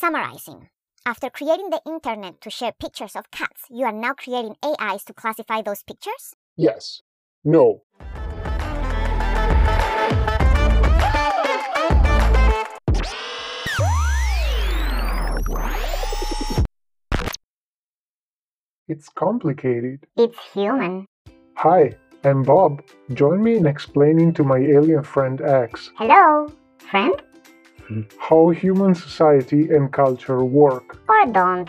Summarizing. After creating the internet to share pictures of cats, you are now creating AIs to classify those pictures? Yes. No. It's complicated. It's human. Hi, I'm Bob. Join me in explaining to my alien friend X Hello, friend? How human society and culture work. Or don't.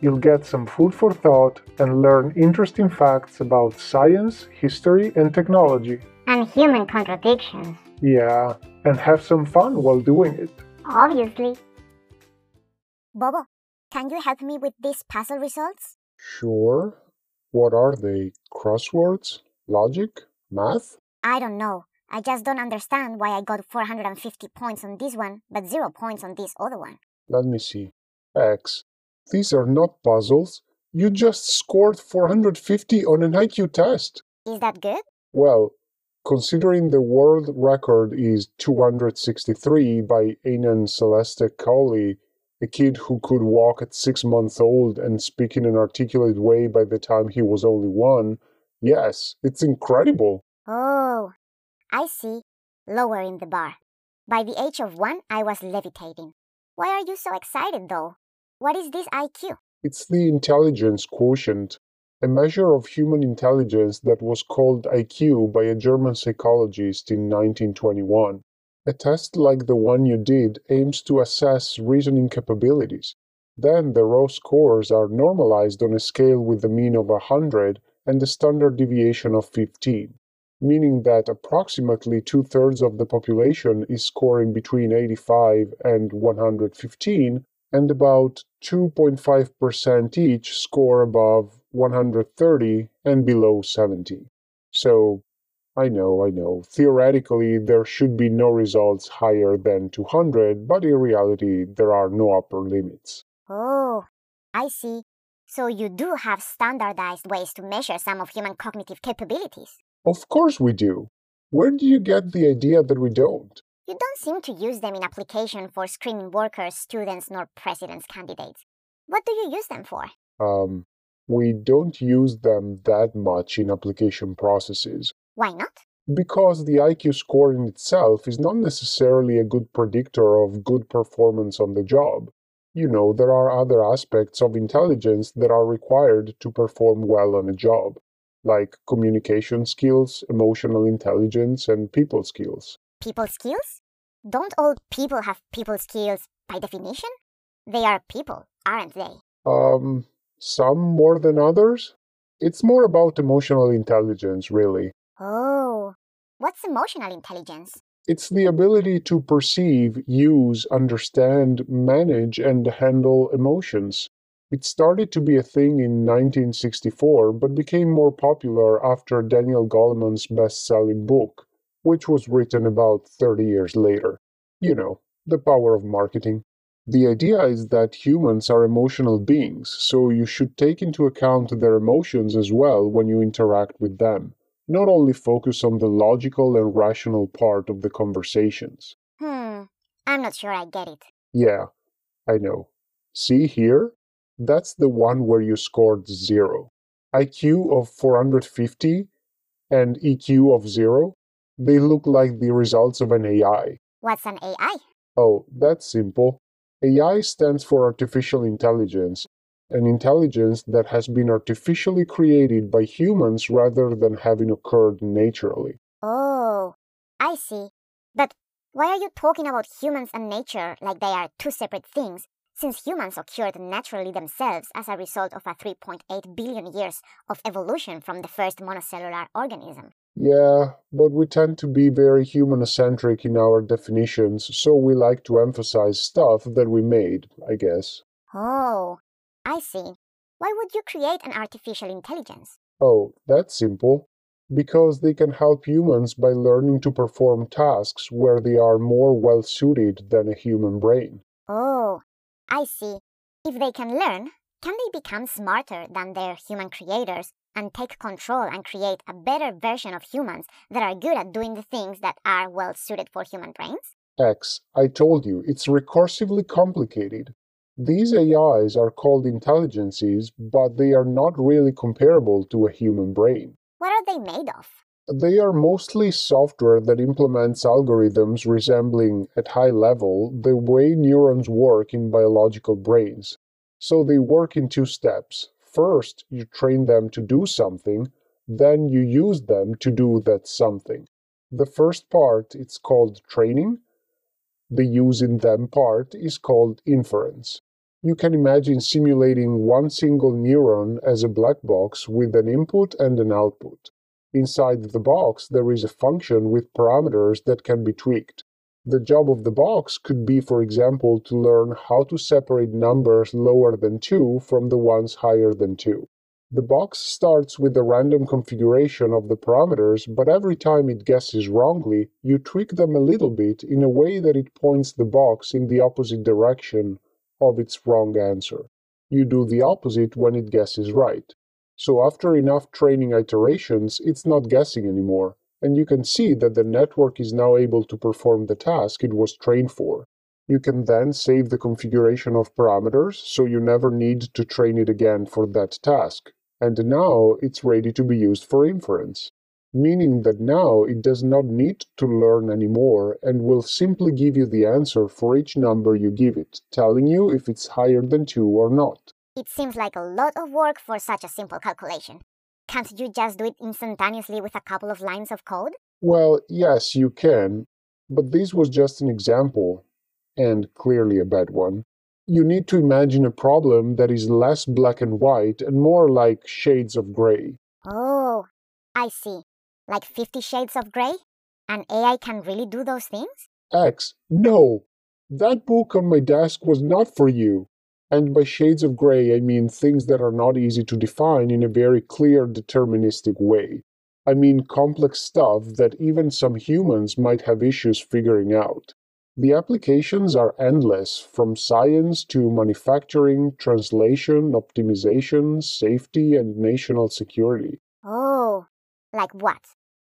You'll get some food for thought and learn interesting facts about science, history, and technology. And human contradictions. Yeah, and have some fun while doing it. Obviously. Bobo, can you help me with these puzzle results? Sure. What are they? Crosswords? Logic? Math? I don't know. I just don't understand why I got 450 points on this one, but 0 points on this other one. Let me see. X. These are not puzzles. You just scored 450 on an IQ test. Is that good? Well, considering the world record is 263 by Anan Celeste Cowley, a kid who could walk at six months old and speak in an articulate way by the time he was only one, yes, it's incredible. Oh, I see. Lowering the bar. By the age of one, I was levitating. Why are you so excited though? What is this IQ? It's the intelligence quotient, a measure of human intelligence that was called IQ by a German psychologist in 1921. A test like the one you did aims to assess reasoning capabilities. Then the raw scores are normalized on a scale with a mean of 100 and a standard deviation of 15, meaning that approximately two thirds of the population is scoring between 85 and 115, and about 2.5% each score above 130 and below 70. So, I know, I know, theoretically there should be no results higher than 200, but in reality there are no upper limits. Oh, I see. So you do have standardized ways to measure some of human cognitive capabilities. Of course we do. Where do you get the idea that we don't? You don't seem to use them in application for screening workers, students, nor president's candidates. What do you use them for? Um, we don't use them that much in application processes Why not? because the IQ score in itself is not necessarily a good predictor of good performance on the job. You know, there are other aspects of intelligence that are required to perform well on a job, like communication skills, emotional intelligence, and people skills. People skills? Don't all people have people skills by definition? They are people, aren't they? Um, some more than others? It's more about emotional intelligence, really. Oh, what's emotional intelligence? It's the ability to perceive, use, understand, manage, and handle emotions. It started to be a thing in 1964, but became more popular after Daniel Goleman's best selling book, which was written about 30 years later. You know, the power of marketing. The idea is that humans are emotional beings, so you should take into account their emotions as well when you interact with them, not only focus on the logical and rational part of the conversations. Hmm, I'm not sure I get it. Yeah, I know. See here? That's the one where you scored zero. IQ of 450 and EQ of zero, they look like the results of an AI. What's an AI? Oh, that's simple. AI stands for artificial intelligence, an intelligence that has been artificially created by humans rather than having occurred naturally. Oh, I see. But why are you talking about humans and nature like they are two separate things, since humans occurred naturally themselves as a result of a 3.8 billion years of evolution from the first monocellular organism? Yeah, but we tend to be very human-centric in our definitions, so we like to emphasize stuff that we made, I guess. Oh, I see. Why would you create an artificial intelligence? Oh, that's simple. Because they can help humans by learning to perform tasks where they are more well suited than a human brain. Oh, I see. If they can learn, can they become smarter than their human creators and take control and create a better version of humans that are good at doing the things that are well suited for human brains? X, I told you, it's recursively complicated. These AIs are called intelligences, but they are not really comparable to a human brain. What are they made of? They are mostly software that implements algorithms resembling, at high level, the way neurons work in biological brains. So they work in two steps. First, you train them to do something, then you use them to do that something. The first part it's called training. The using them part is called inference. You can imagine simulating one single neuron as a black box with an input and an output. Inside the box, there is a function with parameters that can be tweaked. The job of the box could be, for example, to learn how to separate numbers lower than 2 from the ones higher than 2. The box starts with a random configuration of the parameters, but every time it guesses wrongly, you tweak them a little bit in a way that it points the box in the opposite direction of its wrong answer. You do the opposite when it guesses right. So after enough training iterations, it's not guessing anymore, and you can see that the network is now able to perform the task it was trained for. You can then save the configuration of parameters, so you never need to train it again for that task and now it's ready to be used for inference, meaning that now it does not need to learn anymore and will simply give you the answer for each number you give it, telling you if it's higher than 2 or not. It seems like a lot of work for such a simple calculation. Can't you just do it instantaneously with a couple of lines of code? Well, yes, you can, but this was just an example, and clearly a bad one you need to imagine a problem that is less black and white and more like shades of gray. Oh, I see. Like Fifty Shades of Grey? An AI can really do those things? X, no. That book on my desk was not for you. And by shades of gray, I mean things that are not easy to define in a very clear, deterministic way. I mean complex stuff that even some humans might have issues figuring out. The applications are endless, from science to manufacturing, translation, optimization, safety, and national security. Oh, like what?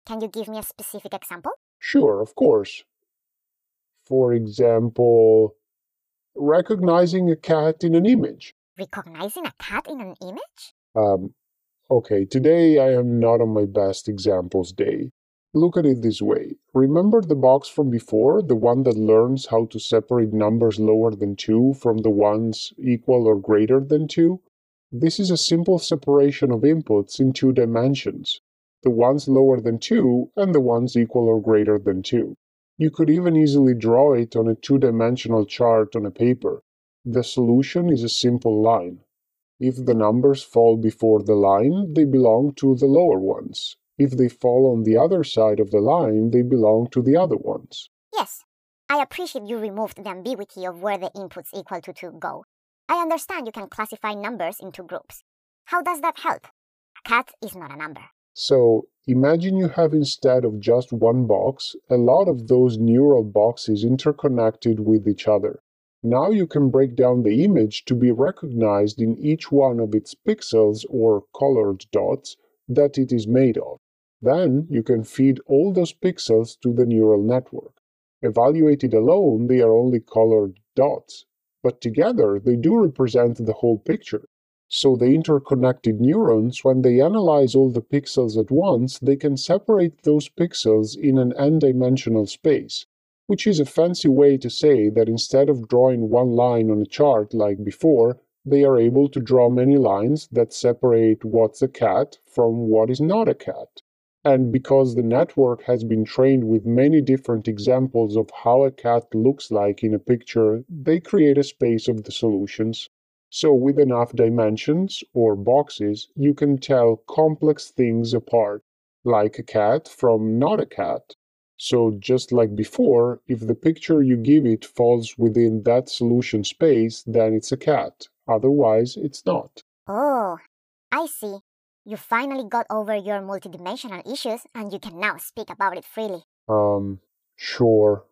Can you give me a specific example? Sure, of course. For example, recognizing a cat in an image. Recognizing a cat in an image? Um, okay, today I am not on my best examples day. Look at it this way. Remember the box from before, the one that learns how to separate numbers lower than 2 from the ones equal or greater than 2? This is a simple separation of inputs in two dimensions, the ones lower than 2 and the ones equal or greater than 2. You could even easily draw it on a two-dimensional chart on a paper. The solution is a simple line. If the numbers fall before the line, they belong to the lower ones. If they fall on the other side of the line, they belong to the other ones. Yes, I appreciate you removed the ambiguity of where the inputs equal to 2 go. I understand you can classify numbers into groups. How does that help? A cat is not a number. So, imagine you have instead of just one box, a lot of those neural boxes interconnected with each other. Now you can break down the image to be recognized in each one of its pixels or colored dots that it is made of. Then you can feed all those pixels to the neural network. Evaluated alone, they are only colored dots, but together they do represent the whole picture. So the interconnected neurons, when they analyze all the pixels at once, they can separate those pixels in an n-dimensional space, which is a fancy way to say that instead of drawing one line on a chart like before, they are able to draw many lines that separate what's a cat from what is not a cat. And because the network has been trained with many different examples of how a cat looks like in a picture, they create a space of the solutions. So with enough dimensions, or boxes, you can tell complex things apart, like a cat from not a cat. So just like before, if the picture you give it falls within that solution space, then it's a cat. Otherwise, it's not. Oh, I see. You finally got over your multidimensional issues and you can now speak about it freely. Um, sure.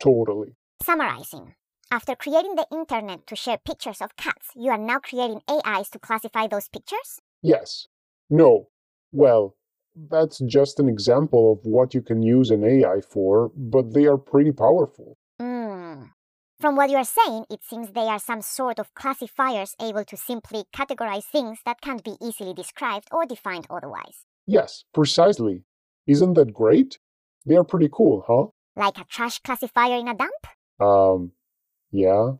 Totally. Summarizing. After creating the internet to share pictures of cats, you are now creating AIs to classify those pictures? Yes. No. Well, that's just an example of what you can use an AI for, but they are pretty powerful. Hmm. From what you are saying, it seems they are some sort of classifiers able to simply categorize things that can't be easily described or defined otherwise. Yes, precisely. Isn't that great? They are pretty cool, huh? Like a trash classifier in a dump? Um, yeah.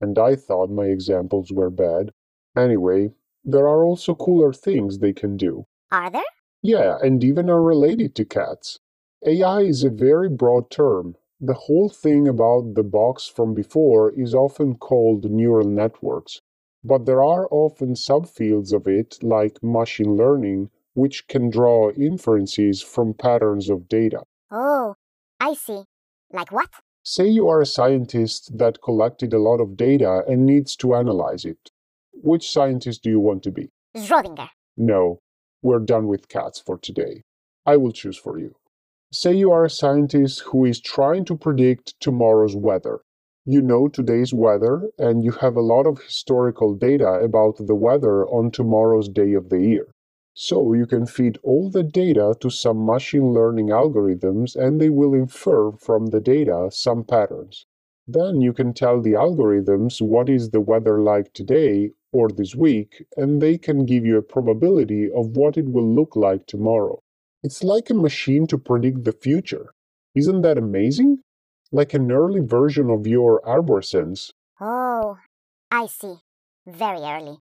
And I thought my examples were bad. Anyway, there are also cooler things they can do. Are there? Yeah, and even are related to cats. AI is a very broad term. The whole thing about the box from before is often called neural networks. But there are often subfields of it, like machine learning, which can draw inferences from patterns of data. Oh, I see. Like what? Say you are a scientist that collected a lot of data and needs to analyze it. Which scientist do you want to be? Schrodinger. No, we're done with cats for today. I will choose for you. Say you are a scientist who is trying to predict tomorrow's weather. You know today's weather and you have a lot of historical data about the weather on tomorrow's day of the year. So you can feed all the data to some machine learning algorithms and they will infer from the data some patterns. Then you can tell the algorithms what is the weather like today or this week, and they can give you a probability of what it will look like tomorrow. It's like a machine to predict the future. Isn't that amazing? Like an early version of your Arborsense. Oh, I see. Very early.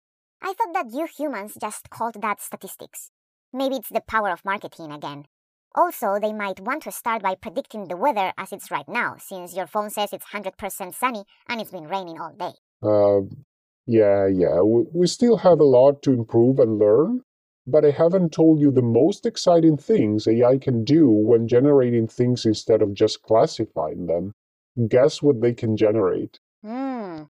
I thought that you humans just called that statistics. Maybe it's the power of marketing again. Also, they might want to start by predicting the weather as it's right now, since your phone says it's 100% sunny and it's been raining all day. Uh, yeah, yeah. We, we still have a lot to improve and learn, but I haven't told you the most exciting things AI can do when generating things instead of just classifying them. Guess what they can generate? Hmm.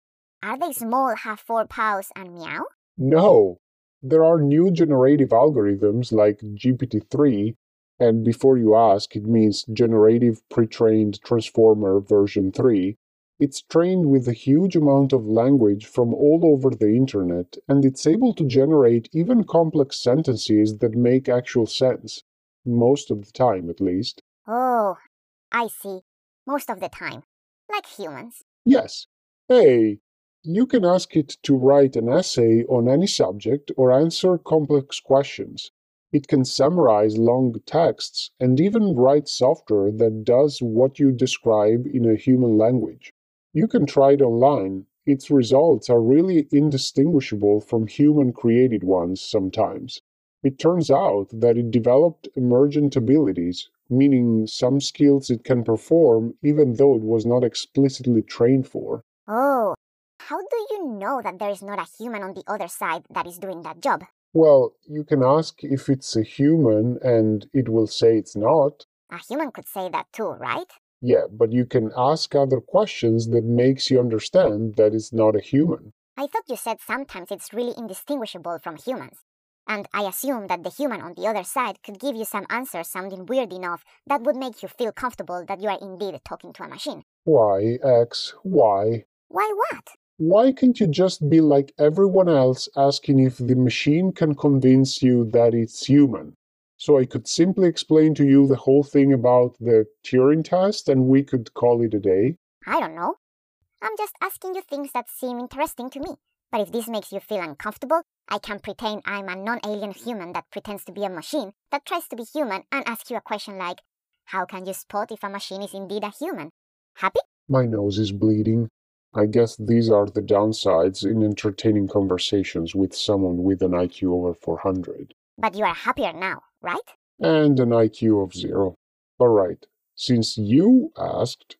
Are they small, have four paws, and meow? No, there are new generative algorithms like GPT-3, and before you ask, it means Generative Pre-trained Transformer version 3. It's trained with a huge amount of language from all over the internet, and it's able to generate even complex sentences that make actual sense. Most of the time, at least. Oh, I see. Most of the time. Like humans. Yes. Hey, you can ask it to write an essay on any subject or answer complex questions. It can summarize long texts and even write software that does what you describe in a human language. You can try it online. Its results are really indistinguishable from human created ones sometimes. It turns out that it developed emergent abilities, meaning some skills it can perform even though it was not explicitly trained for. Oh, how do you know that there is not a human on the other side that is doing that job? Well, you can ask if it's a human and it will say it's not. A human could say that too, right? Yeah, but you can ask other questions that makes you understand that it's not a human. I thought you said sometimes it's really indistinguishable from humans. And I assume that the human on the other side could give you some answer sounding weird enough that would make you feel comfortable that you are indeed talking to a machine. Why, X? Why? Why what? Why can't you just be like everyone else asking if the machine can convince you that it's human? So I could simply explain to you the whole thing about the Turing test and we could call it a day. I don't know. I'm just asking you things that seem interesting to me. But if this makes you feel uncomfortable, I can pretend I'm a non alien human that pretends to be a machine that tries to be human and ask you a question like, How can you spot if a machine is indeed a human? Happy? My nose is bleeding. I guess these are the downsides in entertaining conversations with someone with an IQ over 400. But you are happier now, right? And an IQ of zero. Alright, since you asked,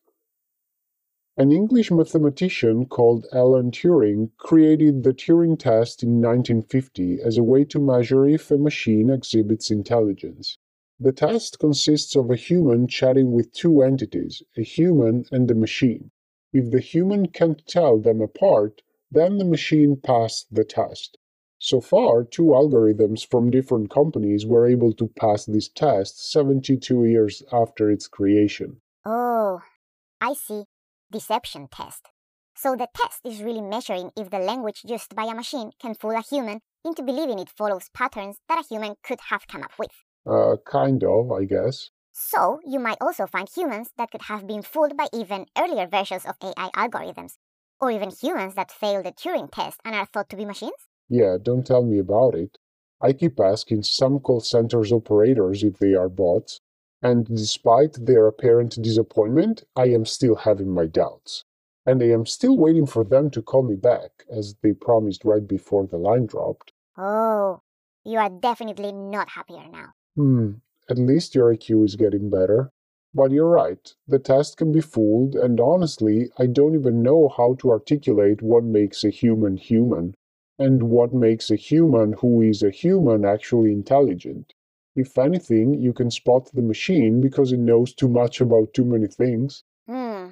an English mathematician called Alan Turing created the Turing test in 1950 as a way to measure if a machine exhibits intelligence. The test consists of a human chatting with two entities, a human and a machine. If the human can't tell them apart, then the machine passed the test. So far, two algorithms from different companies were able to pass this test 72 years after its creation. Oh, I see. Deception test. So the test is really measuring if the language used by a machine can fool a human into believing it follows patterns that a human could have come up with. Uh, kind of, I guess. So, you might also find humans that could have been fooled by even earlier versions of AI algorithms, or even humans that failed the Turing test and are thought to be machines? Yeah, don't tell me about it. I keep asking some call centers operators if they are bots, and despite their apparent disappointment, I am still having my doubts. And I am still waiting for them to call me back, as they promised right before the line dropped. Oh, you are definitely not happier now. Hmm, at least your IQ is getting better. But you're right, the test can be fooled, and honestly, I don't even know how to articulate what makes a human human, and what makes a human who is a human actually intelligent. If anything, you can spot the machine because it knows too much about too many things. Hmm,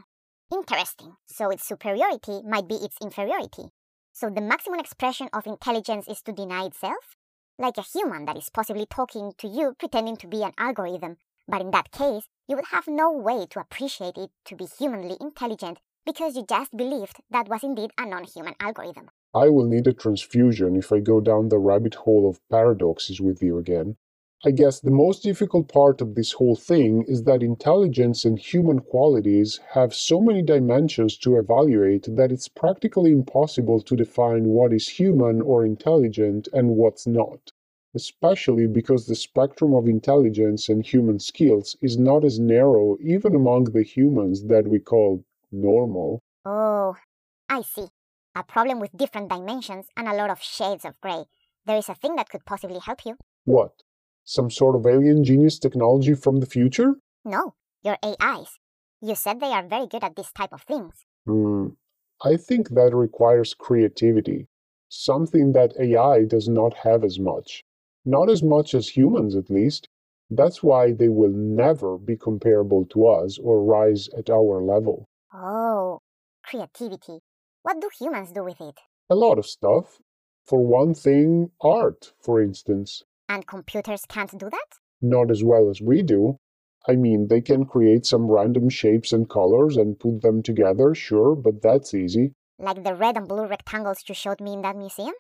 interesting. So its superiority might be its inferiority. So the maximum expression of intelligence is to deny itself? Like a human that is possibly talking to you pretending to be an algorithm, but in that case, you would have no way to appreciate it to be humanly intelligent because you just believed that was indeed a non human algorithm. I will need a transfusion if I go down the rabbit hole of paradoxes with you again. I guess the most difficult part of this whole thing is that intelligence and human qualities have so many dimensions to evaluate that it's practically impossible to define what is human or intelligent and what's not. Especially because the spectrum of intelligence and human skills is not as narrow even among the humans that we call normal. Oh, I see. A problem with different dimensions and a lot of shades of gray. There is a thing that could possibly help you. What? Some sort of alien genius technology from the future? No, your AIs. You said they are very good at this type of things. Hmm. I think that requires creativity, something that AI does not have as much. Not as much as humans, at least. That's why they will never be comparable to us or rise at our level. Oh, creativity. What do humans do with it? A lot of stuff. For one thing, art, for instance. And computers can't do that? Not as well as we do. I mean, they can create some random shapes and colors and put them together, sure, but that's easy. Like the red and blue rectangles you showed me in that museum?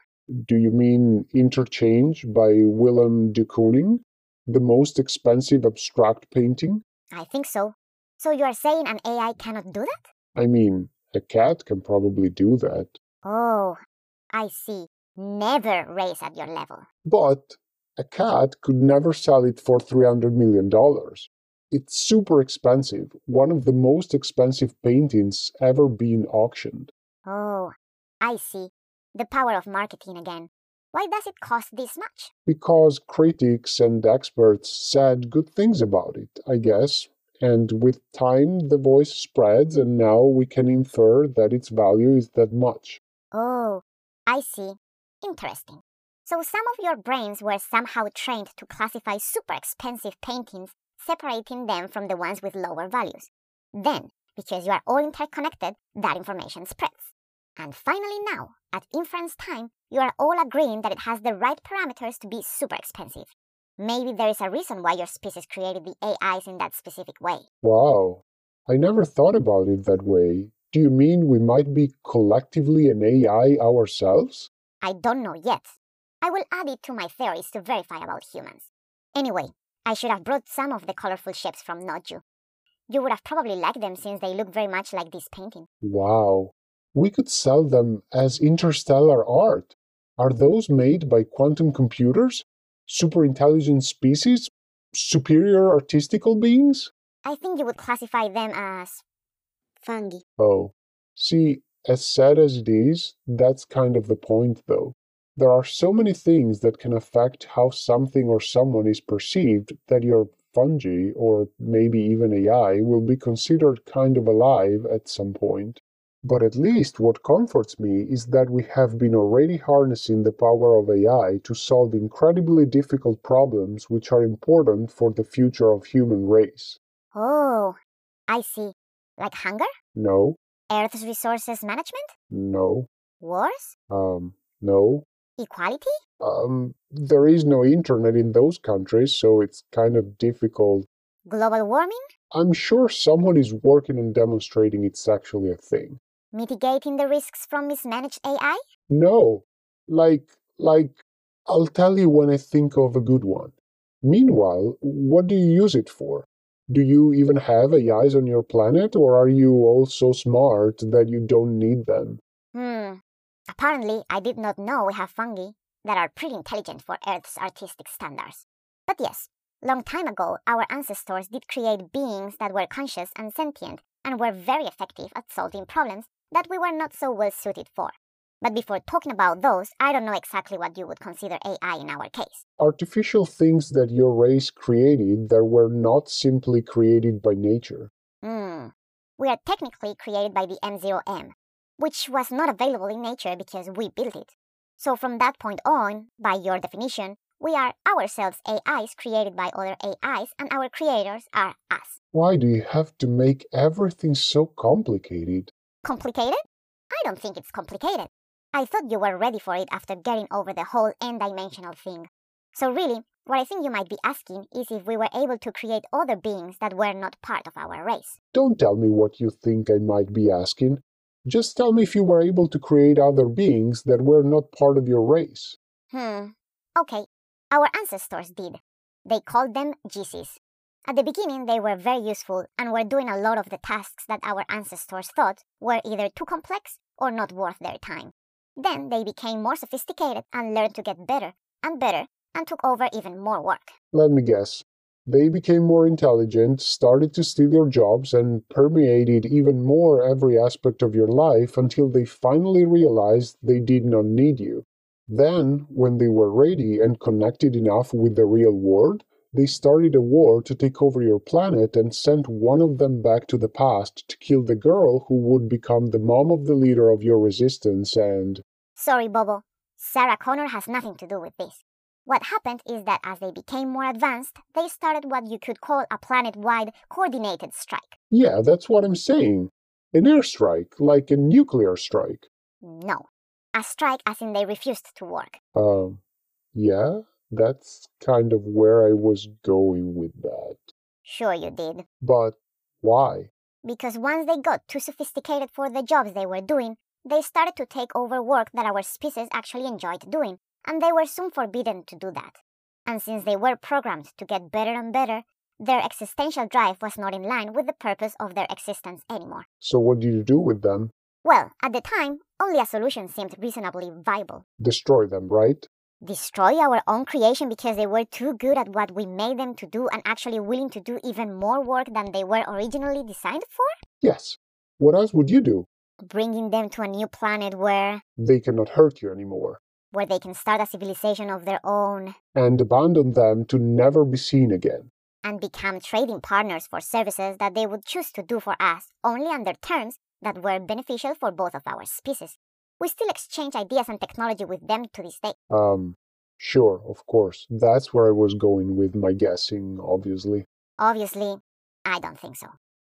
Do you mean Interchange by Willem de Kooning? The most expensive abstract painting? I think so. So you are saying an AI cannot do that? I mean, a cat can probably do that. Oh, I see. Never raise at your level. But a cat could never sell it for $300 million. It's super expensive, one of the most expensive paintings ever been auctioned. Oh, I see. The power of marketing again. Why does it cost this much? Because critics and experts said good things about it, I guess. And with time, the voice spreads, and now we can infer that its value is that much. Oh, I see. Interesting. So some of your brains were somehow trained to classify super expensive paintings, separating them from the ones with lower values. Then, because you are all interconnected, that information spreads. And finally now, at inference time, you are all agreeing that it has the right parameters to be super expensive. Maybe there is a reason why your species created the AIs in that specific way. Wow. I never thought about it that way. Do you mean we might be collectively an AI ourselves? I don't know yet, I will add it to my theories to verify about humans. Anyway, I should have brought some of the colorful ships from Noju. You would have probably liked them since they look very much like this painting. Wow. We could sell them as interstellar art. Are those made by quantum computers? Super intelligent species? Superior artistical beings? I think you would classify them as fungi. Oh. See, as sad as it is, that's kind of the point, though. There are so many things that can affect how something or someone is perceived that your fungi, or maybe even AI, will be considered kind of alive at some point. But at least what comforts me is that we have been already harnessing the power of AI to solve incredibly difficult problems which are important for the future of human race. Oh, I see. Like hunger? No. Earth's resources management? No. Wars? Um, no. Equality? Um, there is no internet in those countries, so it's kind of difficult. Global warming? I'm sure someone is working on demonstrating it's actually a thing. Mitigating the risks from mismanaged AI? No. Like, like, I'll tell you when I think of a good one. Meanwhile, what do you use it for? Do you even have AIs on your planet, or are you all so smart that you don't need them? Hmm. Apparently, I did not know we have fungi that are pretty intelligent for Earth's artistic standards. But yes, long time ago, our ancestors did create beings that were conscious and sentient and were very effective at solving problems that we were not so well suited for. But before talking about those, I don't know exactly what you would consider AI in our case. Artificial things that your race created that were not simply created by nature. Hmm. We are technically created by the M0M, which was not available in nature because we built it. So from that point on, by your definition, we are ourselves AIs created by other AIs, and our creators are us. Why do you have to make everything so complicated? Complicated? I don't think it's complicated. I thought you were ready for it after getting over the whole n dimensional thing. So, really, what I think you might be asking is if we were able to create other beings that were not part of our race. Don't tell me what you think I might be asking. Just tell me if you were able to create other beings that were not part of your race. Hmm. Okay. Our ancestors did. They called them GCs. At the beginning, they were very useful and were doing a lot of the tasks that our ancestors thought were either too complex or not worth their time. Then they became more sophisticated and learned to get better and better and took over even more work. Let me guess. They became more intelligent, started to steal your jobs, and permeated even more every aspect of your life until they finally realized they did not need you. Then, when they were ready and connected enough with the real world, they started a war to take over your planet and sent one of them back to the past to kill the girl who would become the mom of the leader of your resistance and. Sorry, Bobo. Sarah Connor has nothing to do with this. What happened is that as they became more advanced, they started what you could call a planet wide coordinated strike. Yeah, that's what I'm saying. An airstrike, like a nuclear strike. No. A strike as in they refused to work. Um, yeah, that's kind of where I was going with that. Sure, you did. But why? Because once they got too sophisticated for the jobs they were doing, they started to take over work that our species actually enjoyed doing, and they were soon forbidden to do that. And since they were programmed to get better and better, their existential drive was not in line with the purpose of their existence anymore. So, what did you do with them? Well, at the time, only a solution seemed reasonably viable Destroy them, right? destroy our own creation because they were too good at what we made them to do and actually willing to do even more work than they were originally designed for? Yes. What else would you do? Bringing them to a new planet where They cannot hurt you anymore. Where they can start a civilization of their own And abandon them to never be seen again. and become trading partners for services that they would choose to do for us only under terms that were beneficial for both of our species. We still exchange ideas and technology with them to this day. Um, sure, of course. That's where I was going with my guessing, obviously. Obviously, I don't think so.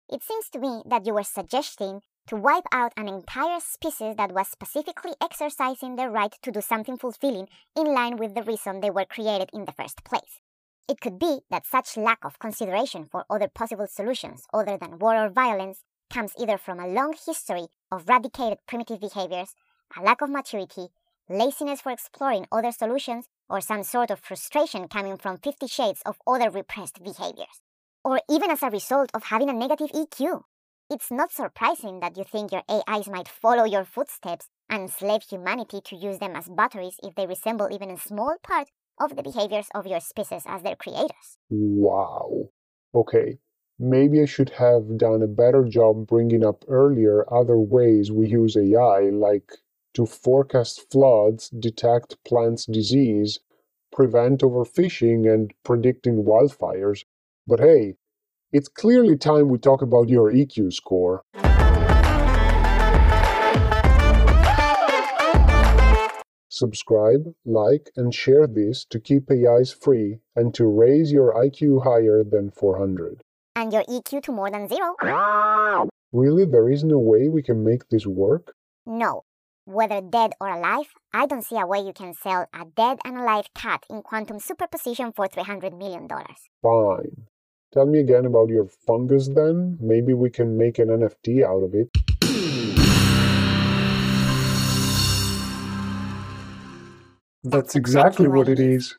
It seems to me that you were suggesting to wipe out an entire species that was specifically exercising their right to do something fulfilling in line with the reason they were created in the first place. It could be that such lack of consideration for other possible solutions other than war or violence comes either from a long history of radicated primitive behaviors, a lack of maturity, laziness for exploring other solutions, or some sort of frustration coming from 50 shades of other repressed behaviors or even as a result of having a negative EQ. It's not surprising that you think your AIs might follow your footsteps and enslave humanity to use them as batteries if they resemble even a small part of the behaviors of your species as their creators. Wow. Okay. Maybe I should have done a better job bringing up earlier other ways we use AI, like to forecast floods, detect plants' disease, prevent overfishing, and predicting wildfires. But hey, it's clearly time we talk about your EQ score. Subscribe, like, and share this to keep AIs free and to raise your IQ higher than 400. And your EQ to more than zero? Really, there is no way we can make this work? No. Whether dead or alive, I don't see a way you can sell a dead and alive cat in quantum superposition for $300 million. Fine. Tell me again about your fungus then. Maybe we can make an NFT out of it. That's exactly what it is.